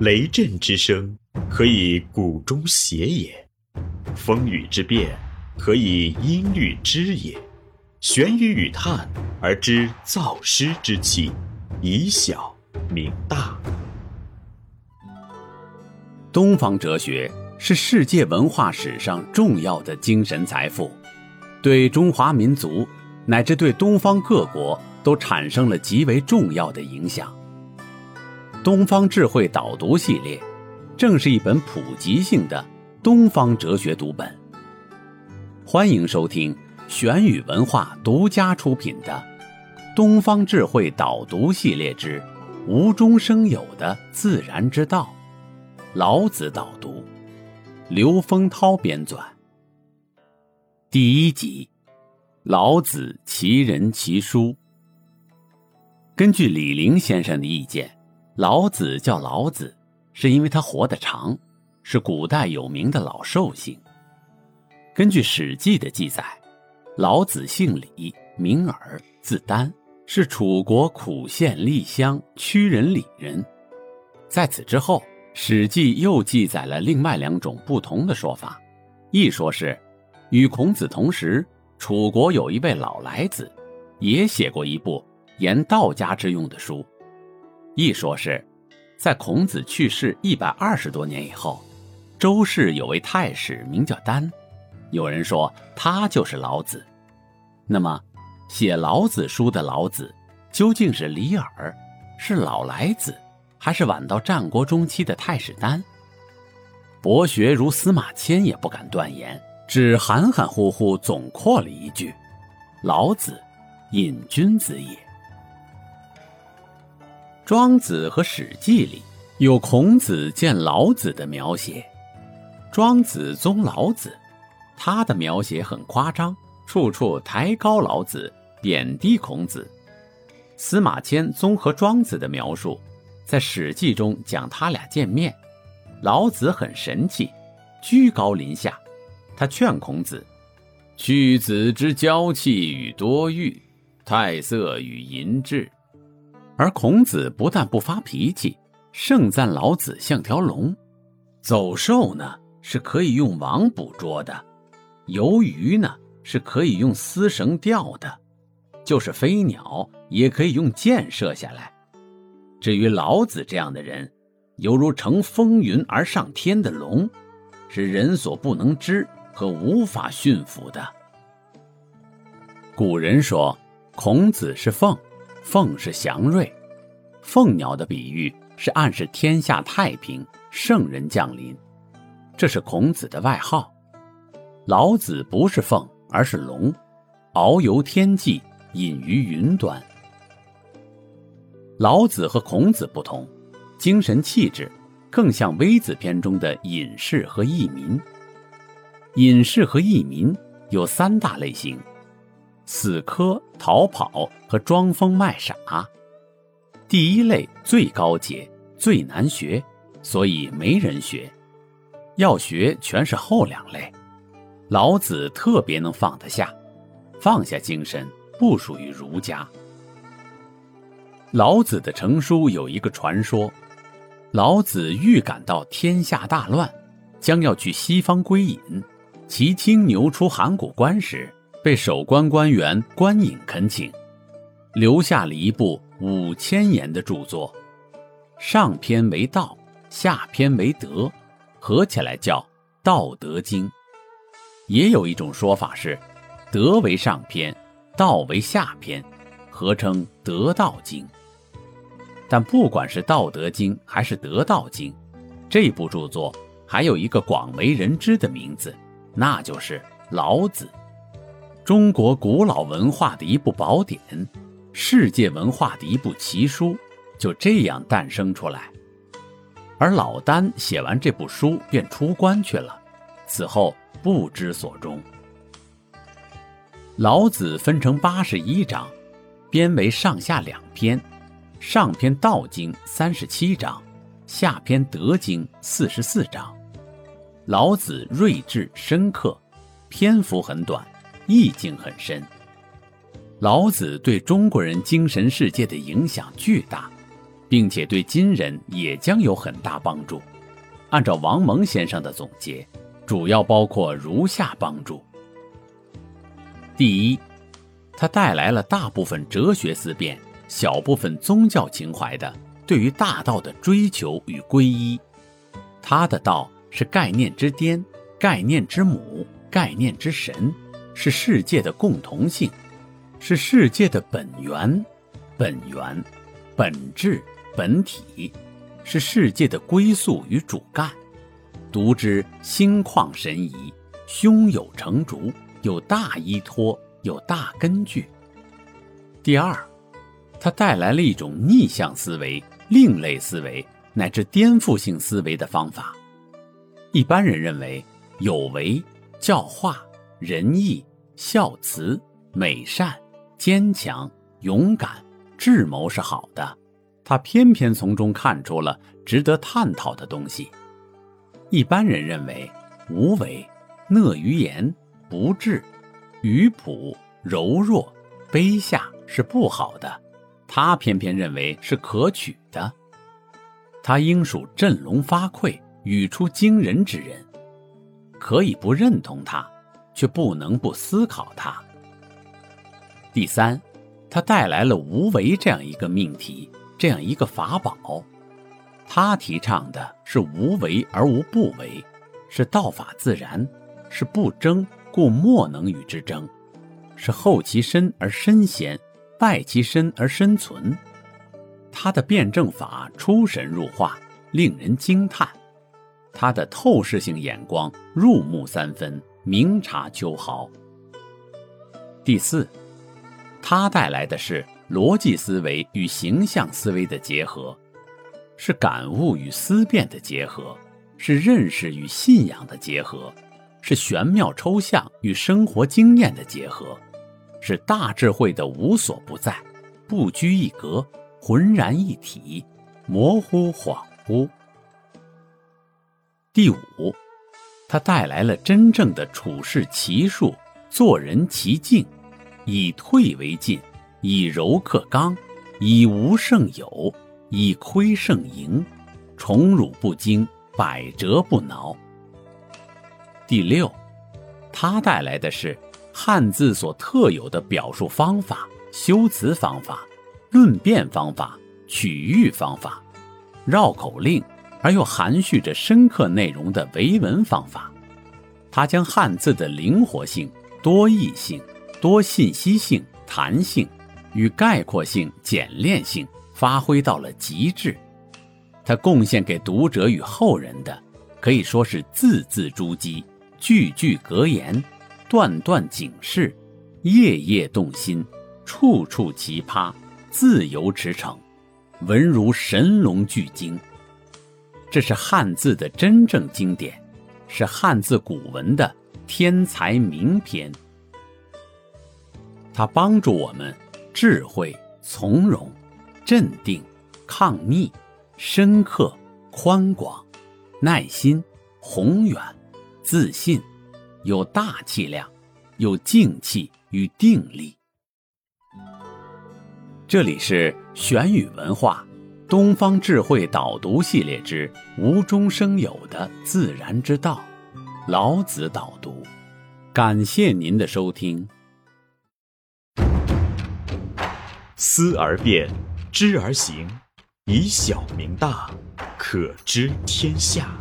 雷震之声，可以鼓中谐也；风雨之变，可以音律之也。玄于语叹而知造湿之气，以小明大。东方哲学是世界文化史上重要的精神财富，对中华民族乃至对东方各国都产生了极为重要的影响。东方智慧导读系列，正是一本普及性的东方哲学读本。欢迎收听。玄宇文化独家出品的《东方智慧导读系列之无中生有的自然之道》，老子导读，刘丰涛编纂。第一集，老子其人其书。根据李陵先生的意见，老子叫老子，是因为他活得长，是古代有名的老寿星。根据《史记》的记载。老子姓李，名耳，字丹，是楚国苦县厉乡曲仁里人。在此之后，《史记》又记载了另外两种不同的说法。一说是，与孔子同时，楚国有一位老来子，也写过一部言道家之用的书；一说是，在孔子去世一百二十多年以后，周氏有位太史名叫丹，有人说他就是老子。那么，写老子书的老子，究竟是李耳，是老来子，还是晚到战国中期的太史丹？博学如司马迁也不敢断言，只含含糊糊总括了一句：“老子，隐君子也。”庄子和史记里有孔子见老子的描写，庄子宗老子，他的描写很夸张。处处抬高老子，贬低孔子。司马迁综合庄子的描述，在《史记》中讲他俩见面，老子很神气，居高临下。他劝孔子：“去子之娇气与多欲，太色与淫志。”而孔子不但不发脾气，盛赞老子像条龙。走兽呢是可以用网捕捉的，游鱼呢。是可以用丝绳钓的，就是飞鸟也可以用箭射下来。至于老子这样的人，犹如乘风云而上天的龙，是人所不能知和无法驯服的。古人说，孔子是凤，凤是祥瑞，凤鸟的比喻是暗示天下太平，圣人降临，这是孔子的外号。老子不是凤。而是龙，遨游天际，隐于云端。老子和孔子不同，精神气质更像《微子》篇中的隐士和逸民。隐士和逸民有三大类型：死磕、逃跑和装疯卖傻。第一类最高阶、最难学，所以没人学；要学，全是后两类。老子特别能放得下，放下精神不属于儒家。老子的成书有一个传说：老子预感到天下大乱，将要去西方归隐，骑青牛出函谷关时，被守关官员关隐恳请，留下了一部五千言的著作，上篇为道，下篇为德，合起来叫《道德经》。也有一种说法是，德为上篇，道为下篇，合称《德道经》。但不管是《道德经》还是《德道经》，这部著作还有一个广为人知的名字，那就是老子。中国古老文化的一部宝典，世界文化的一部奇书，就这样诞生出来。而老丹写完这部书便出关去了，此后。不知所终。老子分成八十一章，编为上下两篇，上篇《道经》三十七章，下篇《德经》四十四章。老子睿智深刻，篇幅很短，意境很深。老子对中国人精神世界的影响巨大，并且对今人也将有很大帮助。按照王蒙先生的总结，主要包括如下帮助：第一，他带来了大部分哲学思辨、小部分宗教情怀的对于大道的追求与皈依。他的道是概念之巅、概念之母、概念之神，是世界的共同性，是世界的本源、本源、本质。本体是世界的归宿与主干，读之心旷神怡，胸有成竹，有大依托，有大根据。第二，它带来了一种逆向思维、另类思维乃至颠覆性思维的方法。一般人认为有为、教化、仁义、孝慈、美善、坚强、勇敢、智谋是好的。他偏偏从中看出了值得探讨的东西。一般人认为无为、讷于言、不智、愚朴、柔弱、卑下是不好的，他偏偏认为是可取的。他应属振聋发聩、语出惊人之人，可以不认同他，却不能不思考他。第三，他带来了无为这样一个命题。这样一个法宝，他提倡的是无为而无不为，是道法自然，是不争故莫能与之争，是后其身而身先，败其身而身存。他的辩证法出神入化，令人惊叹；他的透视性眼光入木三分，明察秋毫。第四，他带来的是。逻辑思维与形象思维的结合，是感悟与思辨的结合，是认识与信仰的结合，是玄妙抽象与生活经验的结合，是大智慧的无所不在，不拘一格，浑然一体，模糊恍惚。第五，它带来了真正的处世奇术，做人奇境，以退为进。以柔克刚，以无胜有，以亏胜盈，宠辱不惊，百折不挠。第六，它带来的是汉字所特有的表述方法、修辞方法、论辩方法、取喻方法、绕口令而又含蓄着深刻内容的为文方法。它将汉字的灵活性、多义性、多信息性、弹性。与概括性、简练性发挥到了极致，他贡献给读者与后人的，可以说是字字珠玑、句句格言、段段警示、页页动心、处处奇葩、自由驰骋，文如神龙聚精。这是汉字的真正经典，是汉字古文的天才名篇。它帮助我们。智慧、从容、镇定、抗逆、深刻、宽广、耐心、宏远、自信，有大气量，有静气与定力。这里是玄宇文化东方智慧导读系列之《无中生有的自然之道》，老子导读。感谢您的收听。思而变，知而行，以小明大，可知天下。